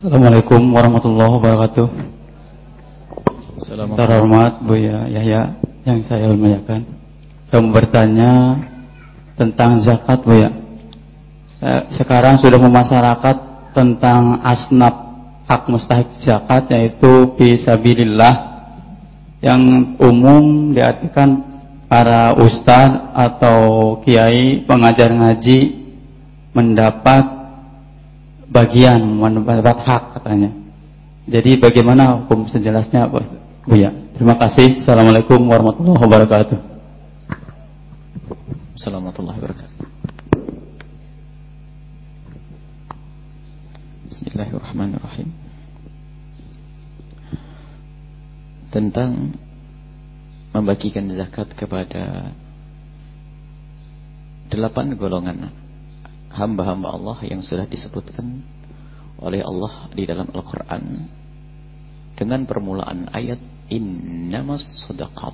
Assalamualaikum warahmatullahi wabarakatuh. Assalamualaikum. Terhormat Buya Yahya yang saya muliakan. Saya mau bertanya tentang zakat Buya. Saya sekarang sudah memasyarakat tentang asnaf hak mustahik zakat yaitu fisabilillah yang umum diartikan para ustadz atau kiai pengajar ngaji mendapat bagian, mendapat hak katanya. Jadi bagaimana hukum sejelasnya Bu ya? Terima kasih. Assalamualaikum warahmatullahi wabarakatuh. Assalamualaikum warahmatullahi wabarakatuh. Bismillahirrahmanirrahim. Tentang membagikan zakat kepada delapan golongan hamba-hamba Allah yang sudah disebutkan oleh Allah di dalam Al-Quran. Dengan permulaan ayat innamas sadaqat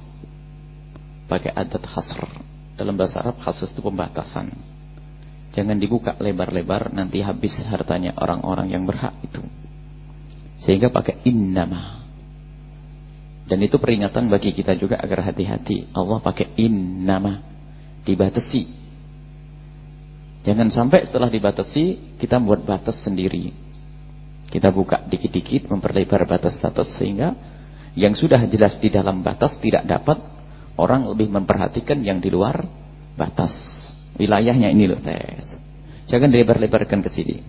pakai adat hasr dalam bahasa Arab hasr itu pembatasan. Jangan dibuka lebar-lebar nanti habis hartanya orang-orang yang berhak itu. Sehingga pakai innama. Dan itu peringatan bagi kita juga agar hati-hati. Allah pakai innama dibatasi Jangan sampai setelah dibatasi kita membuat batas sendiri. Kita buka dikit-dikit memperlebar batas-batas sehingga yang sudah jelas di dalam batas tidak dapat orang lebih memperhatikan yang di luar batas. Wilayahnya ini loh tes. Jangan dilebar-lebarkan ke sini.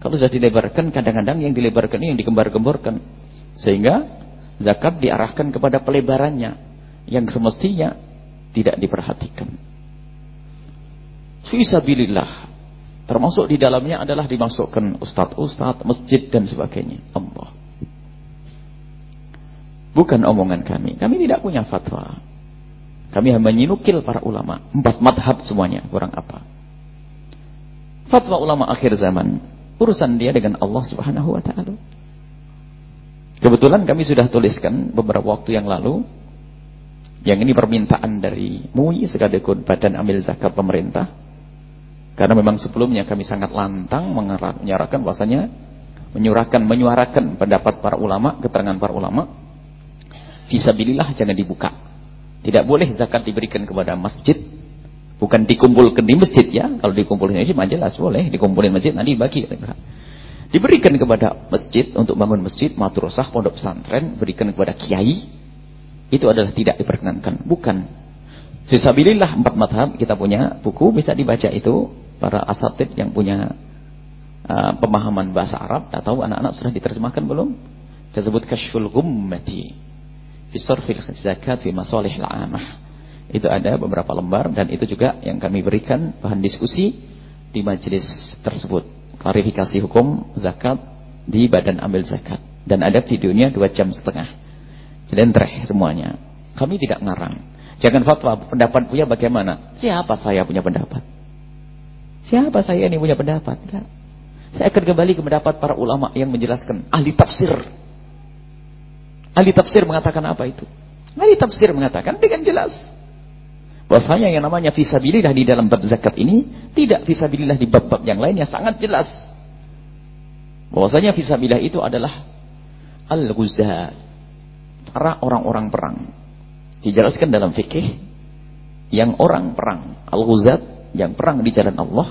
Kalau sudah dilebarkan kadang-kadang yang dilebarkan ini yang digembar-gemborkan. Sehingga zakat diarahkan kepada pelebarannya yang semestinya tidak diperhatikan. Fisabilillah. Termasuk di dalamnya adalah dimasukkan ustadz-ustadz, masjid dan sebagainya. Allah. Bukan omongan kami. Kami tidak punya fatwa. Kami hanya menyinukil para ulama. Empat madhab semuanya. Kurang apa. Fatwa ulama akhir zaman. Urusan dia dengan Allah subhanahu wa ta'ala. Kebetulan kami sudah tuliskan beberapa waktu yang lalu. Yang ini permintaan dari MUI sekadekun Badan Amil Zakat Pemerintah karena memang sebelumnya kami sangat lantang menyuarakan bahasanya menyuarakan menyuarakan pendapat para ulama, keterangan para ulama. Fisabilillah jangan dibuka. Tidak boleh zakat diberikan kepada masjid. Bukan dikumpulkan di masjid ya. Kalau dikumpulkan di masjid jelas boleh dikumpulin masjid nanti bagi. Diberikan kepada masjid untuk bangun masjid, madrasah, pondok pesantren, berikan kepada kiai. Itu adalah tidak diperkenankan. Bukan. Fisabilillah empat madhab kita punya buku bisa dibaca itu para asatid yang punya uh, pemahaman bahasa Arab atau anak-anak sudah diterjemahkan belum? Tersebut kasyful gummati fi sarfil zakat fi masalih al-amah. Itu ada beberapa lembar dan itu juga yang kami berikan bahan diskusi di majelis tersebut. Klarifikasi hukum zakat di badan ambil zakat dan ada videonya dua jam setengah. Jelentreh semuanya. Kami tidak ngarang. Jangan fatwa pendapat punya bagaimana? Siapa saya punya pendapat? Siapa saya ini punya pendapat? Tidak. Saya akan kembali ke pendapat para ulama yang menjelaskan. Ahli tafsir. Ahli tafsir mengatakan apa itu? Ahli tafsir mengatakan dengan jelas. Bahwasanya yang namanya visabilillah di dalam bab zakat ini tidak visabilillah di bab-bab yang lainnya sangat jelas. Bahwasanya visabilillah itu adalah al-ghuzat. Para orang-orang perang. Dijelaskan dalam fikih yang orang perang. Al-ghuzat yang perang di jalan Allah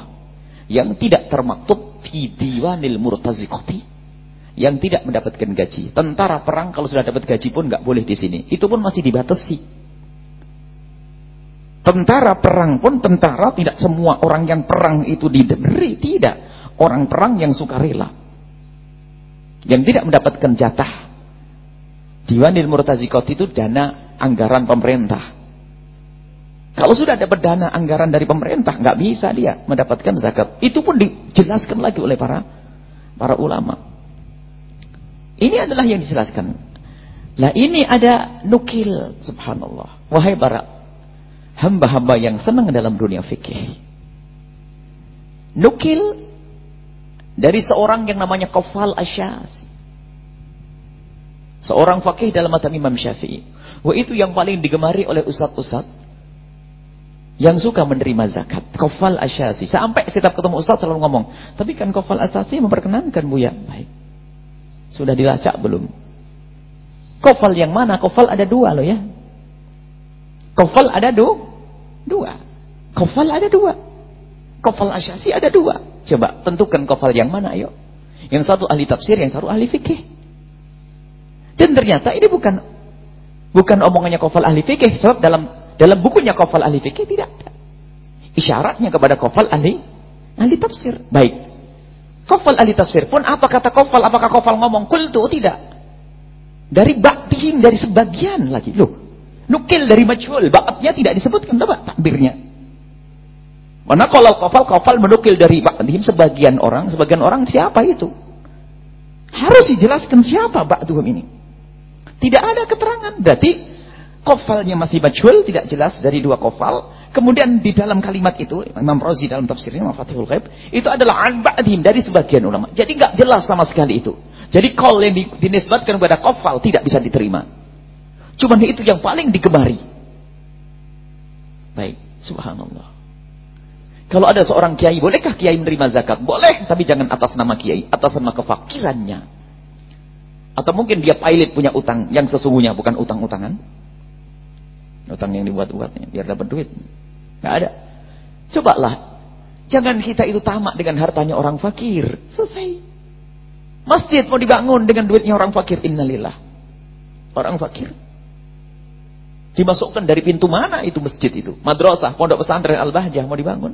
yang tidak termaktub fi diwanil murtaziqati yang tidak mendapatkan gaji. Tentara perang kalau sudah dapat gaji pun nggak boleh di sini. Itu pun masih dibatasi. Tentara perang pun tentara tidak semua orang yang perang itu diberi, tidak. Orang perang yang suka rela. Yang tidak mendapatkan jatah. Diwanil murtaziqati itu dana anggaran pemerintah. Kalau sudah dapat dana anggaran dari pemerintah, nggak bisa dia mendapatkan zakat. Itu pun dijelaskan lagi oleh para para ulama. Ini adalah yang dijelaskan. Lah ini ada nukil, subhanallah. Wahai para hamba-hamba yang senang dalam dunia fikih. Nukil dari seorang yang namanya Kofal Asyas. Seorang fakih dalam mata Imam Syafi'i. Wah itu yang paling digemari oleh ustadz-ustadz yang suka menerima zakat. Kofal asyasi. Sampai setiap ketemu ustaz selalu ngomong. Tapi kan kofal asyasi memperkenankan bu ya. Baik. Sudah dilacak belum? Kofal yang mana? Kofal ada dua loh ya. Kofal ada dua. Dua. Kofal ada dua. Kofal asyasi ada dua. Coba tentukan kofal yang mana ayo. Yang satu ahli tafsir, yang satu ahli fikih. Dan ternyata ini bukan bukan omongannya kofal ahli fikih. Sebab dalam dalam bukunya kofal ahli fikih tidak ada. Isyaratnya kepada kofal ahli ahli tafsir. Baik. Kofal ahli tafsir pun apa kata kofal? Apakah kofal ngomong kultu? Tidak. Dari baktihim, dari sebagian lagi. Loh, nukil dari majhul. Bakatnya tidak disebutkan. Apa takbirnya? Mana kalau kofal, kofal menukil dari baktihim sebagian orang. Sebagian orang siapa itu? Harus dijelaskan siapa baktuhum ini. Tidak ada keterangan. Berarti kofalnya masih majhul, tidak jelas dari dua kofal. Kemudian di dalam kalimat itu, Imam Razi dalam tafsirnya, Mafatihul Ghaib, itu adalah an ba'dim dari sebagian ulama. Jadi nggak jelas sama sekali itu. Jadi call yang dinisbatkan kepada kofal tidak bisa diterima. Cuma itu yang paling digemari. Baik, subhanallah. Kalau ada seorang kiai, bolehkah kiai menerima zakat? Boleh, tapi jangan atas nama kiai, atas nama kefakirannya. Atau mungkin dia pilot punya utang yang sesungguhnya bukan utang-utangan. Utang yang dibuat-buatnya biar dapat duit. Nggak ada. Cobalah. Jangan kita itu tamak dengan hartanya orang fakir. Selesai. Masjid mau dibangun dengan duitnya orang fakir. Innalillah. Orang fakir. Dimasukkan dari pintu mana itu masjid itu? Madrasah, pondok pesantren Al-Bahjah mau dibangun.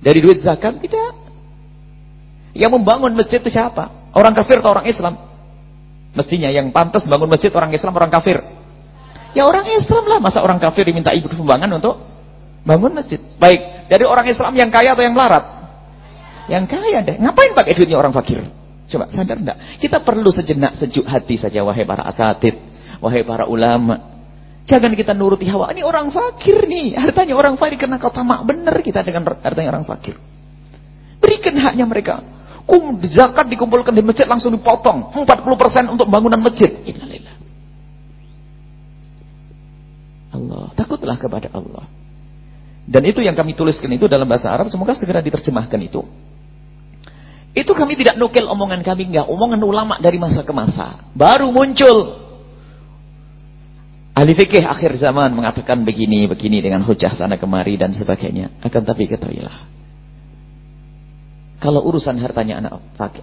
Dari duit zakat tidak. Yang membangun masjid itu siapa? Orang kafir atau orang Islam? Mestinya yang pantas bangun masjid orang Islam, orang kafir. Ya orang Islam lah. Masa orang kafir diminta ikut sumbangan untuk bangun masjid. Baik, dari orang Islam yang kaya atau yang melarat? Yang kaya deh. Ngapain pakai duitnya orang fakir? Coba sadar enggak? Kita perlu sejenak sejuk hati saja wahai para asatid, wahai para ulama. Jangan kita nuruti hawa. Ini orang fakir nih. Hartanya orang fakir karena kau tamak benar kita dengan hartanya orang fakir. Berikan haknya mereka. Kum zakat dikumpulkan di masjid langsung dipotong 40% untuk bangunan masjid. Innalillah. Allah. Takutlah kepada Allah. Dan itu yang kami tuliskan itu dalam bahasa Arab, semoga segera diterjemahkan itu. Itu kami tidak nukil omongan kami, enggak. Omongan ulama dari masa ke masa. Baru muncul. Ahli fikih akhir zaman mengatakan begini, begini dengan hujah sana kemari dan sebagainya. Akan tapi ketahuilah. Kalau urusan hartanya anak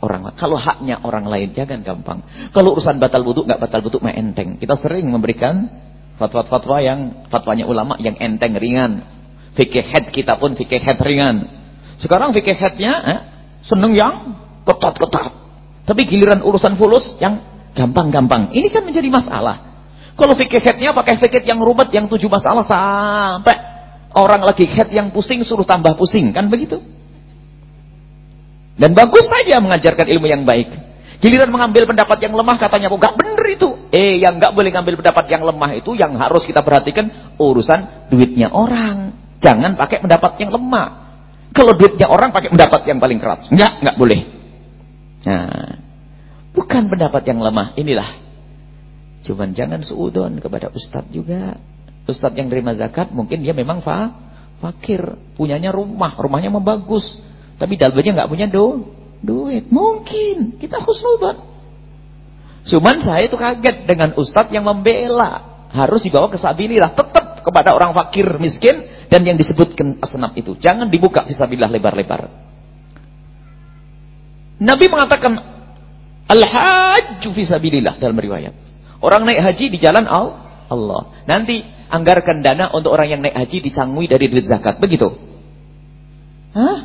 orang kalau haknya orang lain jangan gampang. Kalau urusan batal butuh nggak batal butuh mah enteng. Kita sering memberikan fatwa-fatwa yang fatwanya ulama yang enteng ringan. Fikih head kita pun fikih head ringan. Sekarang fikih headnya eh, seneng yang ketat-ketat. Tapi giliran urusan fulus yang gampang-gampang. Ini kan menjadi masalah. Kalau fikih headnya pakai fikih yang rumit yang tujuh masalah sampai orang lagi head yang pusing suruh tambah pusing kan begitu. Dan bagus saja mengajarkan ilmu yang baik. Giliran mengambil pendapat yang lemah katanya kok gak bener. Eh yang gak boleh ngambil pendapat yang lemah itu yang harus kita perhatikan urusan duitnya orang. Jangan pakai pendapat yang lemah. Kalau duitnya orang pakai pendapat yang paling keras. Enggak, enggak boleh. Nah, bukan pendapat yang lemah. Inilah. Cuman jangan suudon kepada ustadz juga. Ustadz yang terima zakat mungkin dia memang fa fakir. Punyanya rumah. Rumahnya membagus. Tapi dalbanya enggak punya do duit. Mungkin. Kita husnudon. Cuman saya itu kaget dengan ustadz yang membela. Harus dibawa ke sabilillah. Tetap kepada orang fakir miskin dan yang disebutkan asnaf itu. Jangan dibuka fisabilillah lebar-lebar. Nabi mengatakan al-hajju fisabilillah dalam riwayat. Orang naik haji di jalan Allah. Nanti anggarkan dana untuk orang yang naik haji disangui dari duit zakat. Begitu. Hah?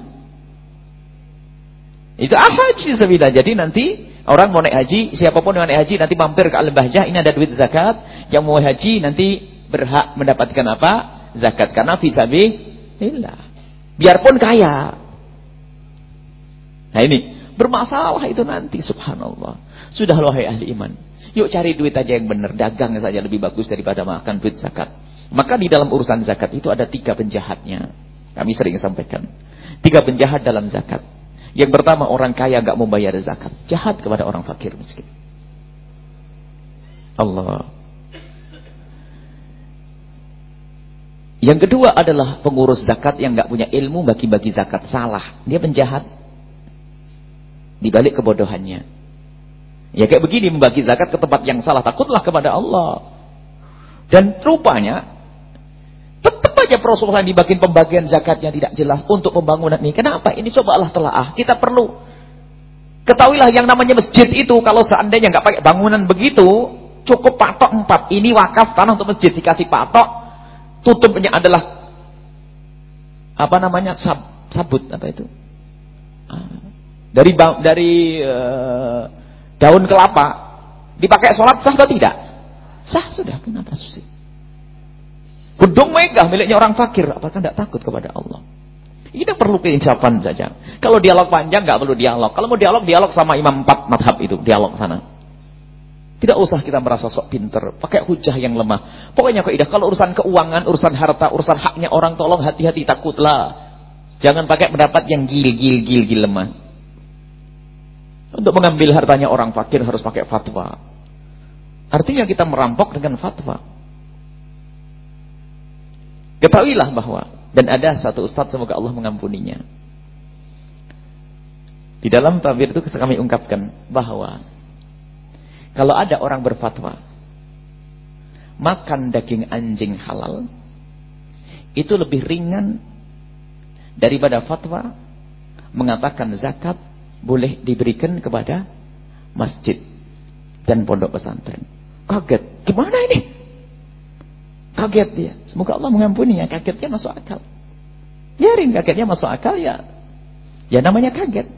Itu haji fisabilillah. Jadi nanti orang mau naik haji, siapa pun yang naik haji nanti mampir ke Al-Bahjah, ini ada duit zakat. Yang mau haji nanti berhak mendapatkan apa? zakat karena fisabilillah. Biarpun kaya. Nah ini bermasalah itu nanti subhanallah. Sudah wahai ahli iman. Yuk cari duit aja yang benar, dagang saja lebih bagus daripada makan duit zakat. Maka di dalam urusan zakat itu ada tiga penjahatnya. Kami sering sampaikan. Tiga penjahat dalam zakat. Yang pertama orang kaya gak membayar zakat. Jahat kepada orang fakir miskin. Allah Yang kedua adalah pengurus zakat yang nggak punya ilmu bagi-bagi zakat salah. Dia penjahat. Di balik kebodohannya. Ya kayak begini membagi zakat ke tempat yang salah. Takutlah kepada Allah. Dan rupanya aja Rasulullah dibagiin pembagian zakatnya tidak jelas untuk pembangunan ini. Kenapa? Ini cobalah telaah. Kita perlu ketahuilah yang namanya masjid itu kalau seandainya nggak pakai bangunan begitu cukup patok empat. Ini wakaf tanah untuk masjid dikasih patok. Tutupnya adalah apa namanya sab, sabut apa itu? Ah, dari dari uh, daun kelapa dipakai sholat sah atau tidak? Sah sudah, kenapa susi? Gedung megah miliknya orang fakir, apakah tidak takut kepada Allah? Ini perlu keinsapan saja. Kalau dialog panjang nggak perlu dialog. Kalau mau dialog, dialog sama imam empat madhab itu, dialog sana. Tidak usah kita merasa sok pinter, pakai hujah yang lemah. Pokoknya kaidah kalau urusan keuangan, urusan harta, urusan haknya orang tolong hati-hati takutlah. Jangan pakai pendapat yang gil-gil-gil-gil lemah. Untuk mengambil hartanya orang fakir harus pakai fatwa. Artinya kita merampok dengan fatwa. Ketahuilah bahwa dan ada satu ustaz semoga Allah mengampuninya. Di dalam tabir itu kami ungkapkan bahwa kalau ada orang berfatwa makan daging anjing halal itu lebih ringan daripada fatwa mengatakan zakat boleh diberikan kepada masjid dan pondok pesantren. Kaget, gimana ini? Kaget dia. Semoga Allah mengampuni ya, kagetnya masuk akal. Biarin kagetnya masuk akal ya. Ya namanya kaget.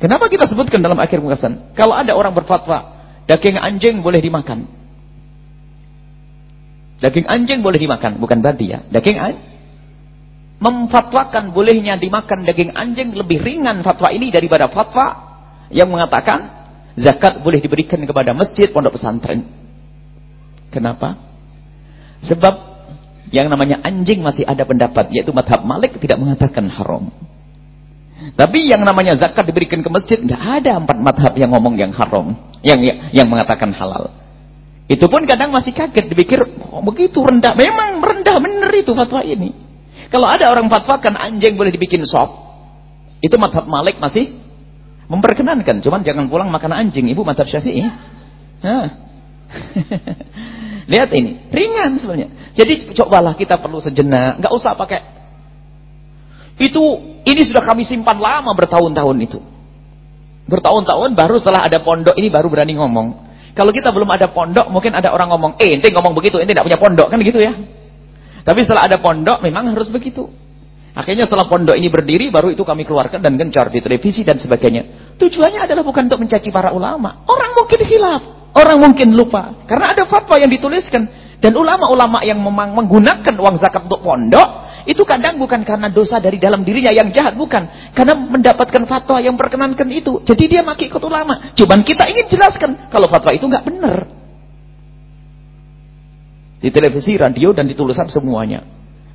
Kenapa kita sebutkan dalam akhir mukasan? Kalau ada orang berfatwa, daging anjing boleh dimakan. Daging anjing boleh dimakan, bukan babi ya. Daging anjing memfatwakan bolehnya dimakan daging anjing lebih ringan fatwa ini daripada fatwa yang mengatakan zakat boleh diberikan kepada masjid pondok pesantren. Kenapa? Sebab yang namanya anjing masih ada pendapat yaitu madhab Malik tidak mengatakan haram. Tapi yang namanya zakat diberikan ke masjid nggak ada empat madhab yang ngomong yang haram, yang yang mengatakan halal. Itu pun kadang masih kaget dipikir oh, begitu rendah. Memang rendah benar itu fatwa ini. Kalau ada orang fatwakan anjing boleh dibikin sop, itu madhab Malik masih memperkenankan. Cuman jangan pulang makan anjing. Ibu madhab Syafi'i. Nah. Lihat ini, ringan sebenarnya. Jadi cobalah kita perlu sejenak, nggak usah pakai itu ini sudah kami simpan lama bertahun-tahun itu. Bertahun-tahun baru setelah ada pondok ini baru berani ngomong. Kalau kita belum ada pondok, mungkin ada orang ngomong, "Eh, ente ngomong begitu, ente tidak punya pondok." Kan gitu ya. Tapi setelah ada pondok memang harus begitu. Akhirnya setelah pondok ini berdiri baru itu kami keluarkan dan gencar di televisi dan sebagainya. Tujuannya adalah bukan untuk mencaci para ulama. Orang mungkin hilaf, orang mungkin lupa. Karena ada fatwa yang dituliskan dan ulama-ulama yang memang menggunakan uang zakat untuk pondok itu kadang bukan karena dosa dari dalam dirinya yang jahat bukan karena mendapatkan fatwa yang perkenankan itu jadi dia maki ikut ulama cuman kita ingin jelaskan kalau fatwa itu nggak benar di televisi, radio, dan di tulisan semuanya.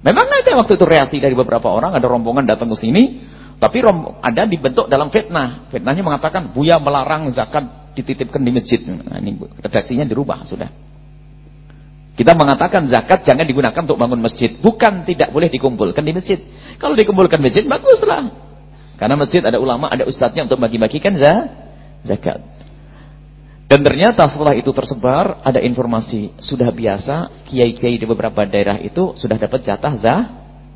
Memang ada waktu itu reaksi dari beberapa orang, ada rombongan datang ke sini, tapi ada dibentuk dalam fitnah. Fitnahnya mengatakan, Buya melarang zakat dititipkan di masjid. Nah, ini redaksinya dirubah sudah. Kita mengatakan zakat jangan digunakan untuk bangun masjid. Bukan tidak boleh dikumpulkan di masjid. Kalau dikumpulkan di masjid, baguslah. Karena masjid ada ulama, ada ustadznya untuk bagi-bagikan zakat. Dan ternyata setelah itu tersebar, ada informasi sudah biasa kiai-kiai di beberapa daerah itu sudah dapat jatah zah,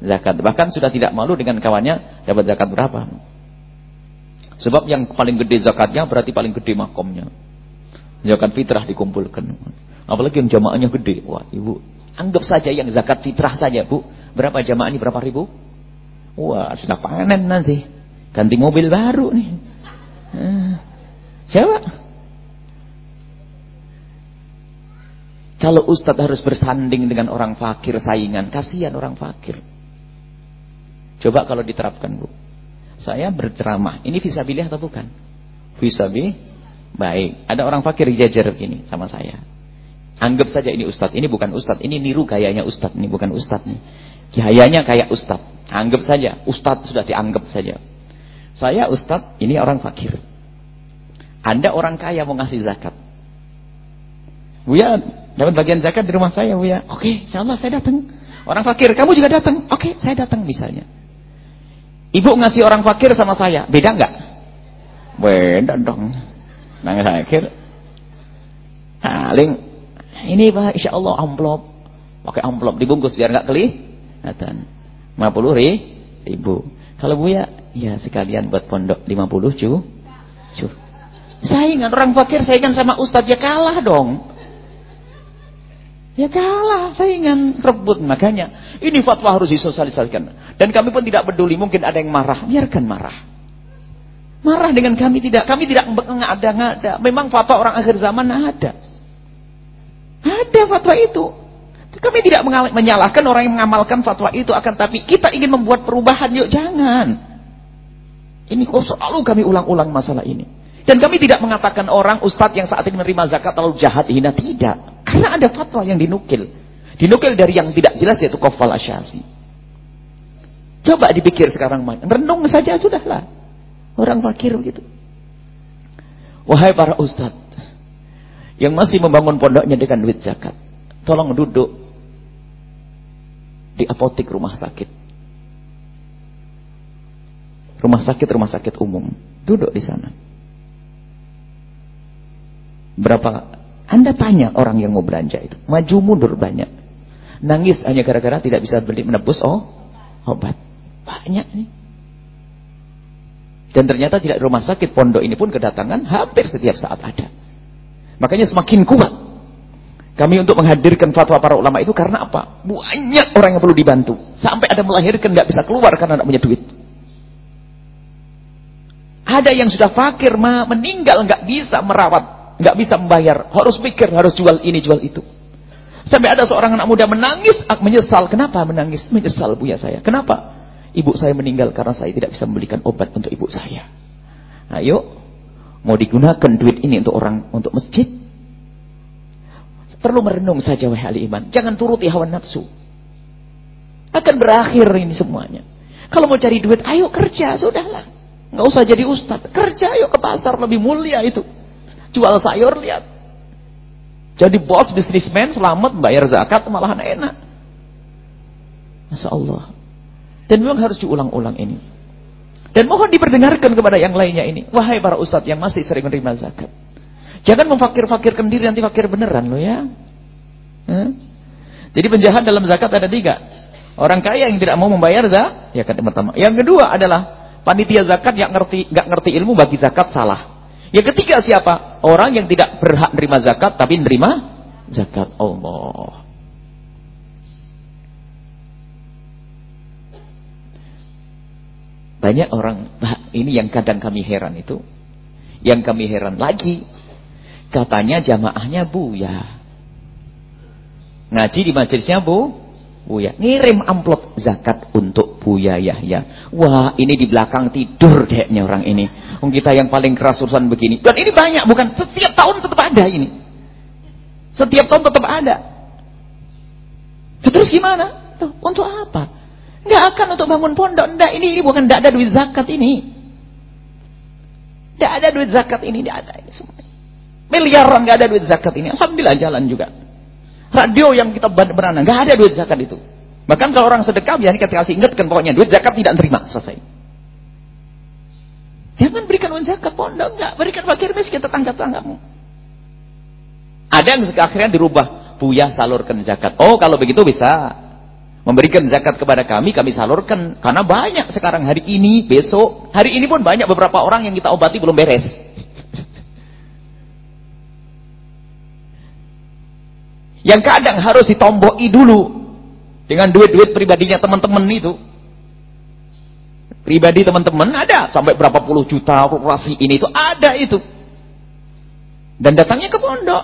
zakat. Bahkan sudah tidak malu dengan kawannya dapat zakat berapa. Sebab yang paling gede zakatnya berarti paling gede makomnya. Zakat fitrah dikumpulkan. Apalagi yang jamaahnya gede. Wah, ibu, anggap saja yang zakat fitrah saja, Bu. Berapa jamaah ini berapa ribu? Wah, sudah panen nanti. Ganti mobil baru nih. Coba. Kalau ustadz harus bersanding dengan orang fakir saingan, kasihan orang fakir. Coba kalau diterapkan bu. Saya berceramah, ini visabilih atau bukan? Visabi, baik. Ada orang fakir jajar begini sama saya. Anggap saja ini ustadz, ini bukan ustadz, ini niru gayanya ustadz, ini bukan ustadz nih. Gayanya kayak ustadz. Anggap saja, ustadz sudah dianggap saja. Saya ustadz, ini orang fakir. Anda orang kaya mau ngasih zakat. Buya, dapat bagian zakat di rumah saya, Buya. Oke, insya Allah saya datang. Orang fakir, kamu juga datang. Oke, saya datang misalnya. Ibu ngasih orang fakir sama saya, beda nggak? Beda dong. Nang akhir. Paling ini Pak insya Allah amplop. Pakai amplop dibungkus biar nggak kelihatan. 50 ribu. Kalau Buya ya sekalian buat pondok 50 cu. Cu. Saingan orang fakir saingan sama ustadz ya kalah dong ya kalah saingan rebut. Makanya ini fatwa harus disosialisasikan. Dan kami pun tidak peduli mungkin ada yang marah. Biarkan marah. Marah dengan kami tidak. Kami tidak mengada-ngada memang fatwa orang akhir zaman ada. Ada fatwa itu. Kami tidak menyalahkan orang yang mengamalkan fatwa itu akan tapi kita ingin membuat perubahan. Yuk jangan. Ini kok selalu kami ulang-ulang masalah ini. Dan kami tidak mengatakan orang ustadz yang saat ini menerima zakat terlalu jahat hina. Tidak. Karena ada fatwa yang dinukil. Dinukil dari yang tidak jelas yaitu kofal asyasi. Coba dipikir sekarang renung saja sudahlah. Orang fakir begitu. Wahai para ustadz yang masih membangun pondoknya dengan duit zakat. Tolong duduk di apotik rumah sakit. Rumah sakit, rumah sakit umum. Duduk di sana. Berapa? Anda tanya orang yang mau belanja itu. Maju mundur banyak. Nangis hanya gara-gara tidak bisa beli menebus oh obat. Banyak nih. Dan ternyata tidak rumah sakit pondok ini pun kedatangan hampir setiap saat ada. Makanya semakin kuat kami untuk menghadirkan fatwa para ulama itu karena apa? Banyak orang yang perlu dibantu. Sampai ada melahirkan nggak bisa keluar karena tidak punya duit. Ada yang sudah fakir, meninggal nggak bisa merawat, nggak bisa membayar, harus pikir, harus jual ini, jual itu. Sampai ada seorang anak muda menangis, menyesal. Kenapa menangis? Menyesal buya saya. Kenapa? Ibu saya meninggal karena saya tidak bisa membelikan obat untuk ibu saya. Ayo, Mau digunakan duit ini untuk orang untuk masjid? Perlu merenung saja wahai ahli iman. Jangan turuti hawa nafsu. Akan berakhir ini semuanya. Kalau mau cari duit, ayo kerja, sudahlah. Nggak usah jadi ustadz. Kerja, ayo ke pasar, lebih mulia itu. Jual sayur, lihat. Jadi bos, bisnismen, selamat, bayar zakat, malahan enak. Masya Allah. Dan memang harus diulang-ulang ini. Dan mohon diperdengarkan kepada yang lainnya ini. Wahai para ustadz yang masih sering menerima zakat. Jangan memfakir-fakirkan diri nanti fakir beneran loh ya. Hmm? Jadi penjahat dalam zakat ada tiga. Orang kaya yang tidak mau membayar zakat, ya kan pertama. Yang kedua adalah panitia zakat yang ngerti nggak ngerti ilmu bagi zakat salah. Yang ketiga siapa? Orang yang tidak berhak menerima zakat tapi menerima zakat Allah. Banyak orang, ini yang kadang kami heran itu. Yang kami heran lagi, katanya jamaahnya bu ya. Ngaji di majelisnya bu, Buya. Ngirim amplop zakat untuk Buya Yahya. Wah, ini di belakang tidur kayaknya orang ini. Wong kita yang paling keras urusan begini. Dan ini banyak, bukan setiap tahun tetap ada ini. Setiap tahun tetap ada. Terus gimana? Loh, untuk apa? Nggak akan untuk bangun pondok. Nggak, ini, ini bukan nggak ada duit zakat ini. Nggak ada duit zakat ini, nggak ada ini semua. Miliaran nggak ada duit zakat ini. Alhamdulillah jalan juga. Radio yang kita beranak nggak ada duit zakat itu. Bahkan kalau orang sedekah, ya kita kasih ingatkan pokoknya duit zakat tidak terima, selesai. Jangan berikan uang zakat pondok, nggak berikan fakir miskin tetangga-tanggamu. Ada yang akhirnya dirubah, buya salurkan zakat. Oh, kalau begitu bisa memberikan zakat kepada kami, kami salurkan. Karena banyak sekarang hari ini, besok, hari ini pun banyak beberapa orang yang kita obati belum beres. yang kadang harus ditomboi dulu dengan duit-duit pribadinya teman-teman itu. Pribadi teman-teman ada sampai berapa puluh juta korporasi ini itu ada itu. Dan datangnya ke pondok.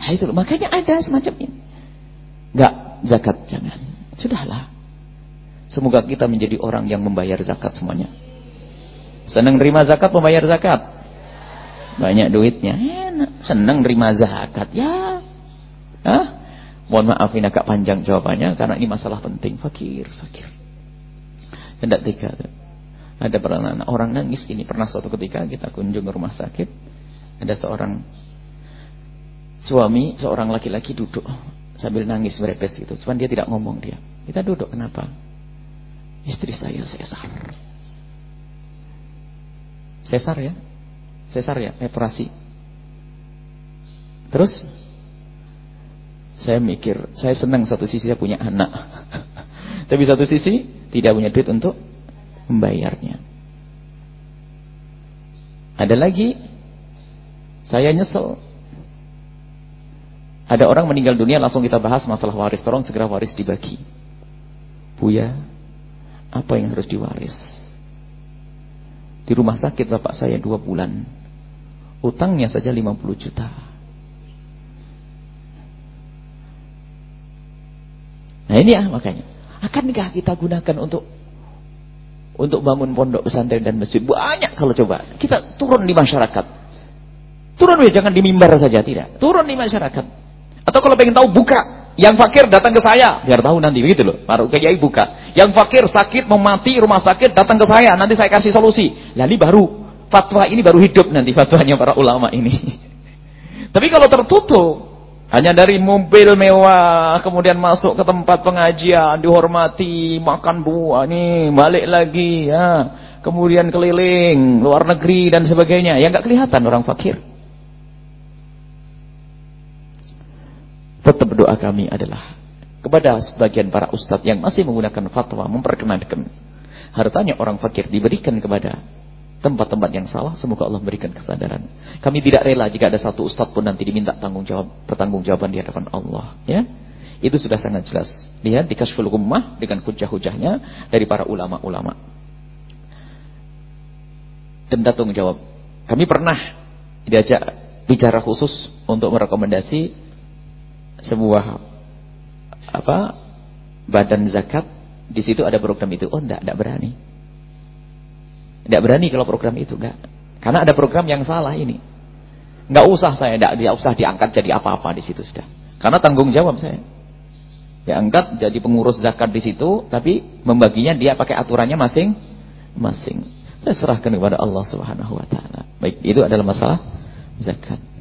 Nah itu makanya ada semacam ini. Enggak zakat jangan. Sudahlah. Semoga kita menjadi orang yang membayar zakat semuanya. Senang terima zakat, membayar zakat. Banyak duitnya, enak. Senang terima zakat, ya. Hah? Mohon maaf ini agak panjang jawabannya karena ini masalah penting. Fakir, fakir. Tidak tiga. Ada pernah orang nangis ini pernah suatu ketika kita kunjung ke rumah sakit. Ada seorang suami, seorang laki-laki duduk sambil nangis berepes gitu. Cuman dia tidak ngomong dia. Kita duduk kenapa? Istri saya sesar. Sesar ya? Sesar ya, operasi. Terus saya mikir, saya senang satu sisi saya punya anak. Tapi satu sisi tidak punya duit untuk membayarnya. Ada lagi saya nyesel. Ada orang meninggal dunia langsung kita bahas masalah waris. Tolong segera waris dibagi. Buya, apa yang harus diwaris? Di rumah sakit bapak saya dua bulan. Utangnya saja 50 juta. Nah ini ya makanya. Akankah kita gunakan untuk untuk bangun pondok pesantren dan masjid? Banyak kalau coba. Kita turun di masyarakat. Turun ya jangan di mimbar saja tidak. Turun di masyarakat. Atau kalau pengen tahu buka yang fakir datang ke saya, biar tahu nanti begitu loh. Baru ke kiai buka. Yang fakir sakit mau mati rumah sakit datang ke saya, nanti saya kasih solusi. Lalu baru fatwa ini baru hidup nanti fatwanya para ulama ini. Tapi kalau tertutup hanya dari mobil mewah, kemudian masuk ke tempat pengajian, dihormati, makan buah nih, balik lagi ya. Kemudian keliling luar negeri dan sebagainya. Ya nggak kelihatan orang fakir. Tetap doa kami adalah kepada sebagian para ustadz yang masih menggunakan fatwa memperkenankan hartanya orang fakir diberikan kepada tempat-tempat yang salah, semoga Allah memberikan kesadaran. Kami tidak rela jika ada satu ustadz pun nanti diminta tanggung jawab, pertanggungjawaban di hadapan Allah, ya. Itu sudah sangat jelas. Lihat di Kasful Ummah dengan hujah-hujahnya dari para ulama-ulama. Denda tanggung jawab. Kami pernah diajak bicara khusus untuk merekomendasi sebuah apa badan zakat di situ ada program itu oh enggak enggak berani enggak berani kalau program itu enggak. Karena ada program yang salah ini. Enggak usah saya enggak dia usah diangkat jadi apa-apa di situ sudah. Karena tanggung jawab saya. Diangkat jadi pengurus zakat di situ tapi membaginya dia pakai aturannya masing-masing. Saya serahkan kepada Allah Subhanahu wa taala. Baik itu adalah masalah zakat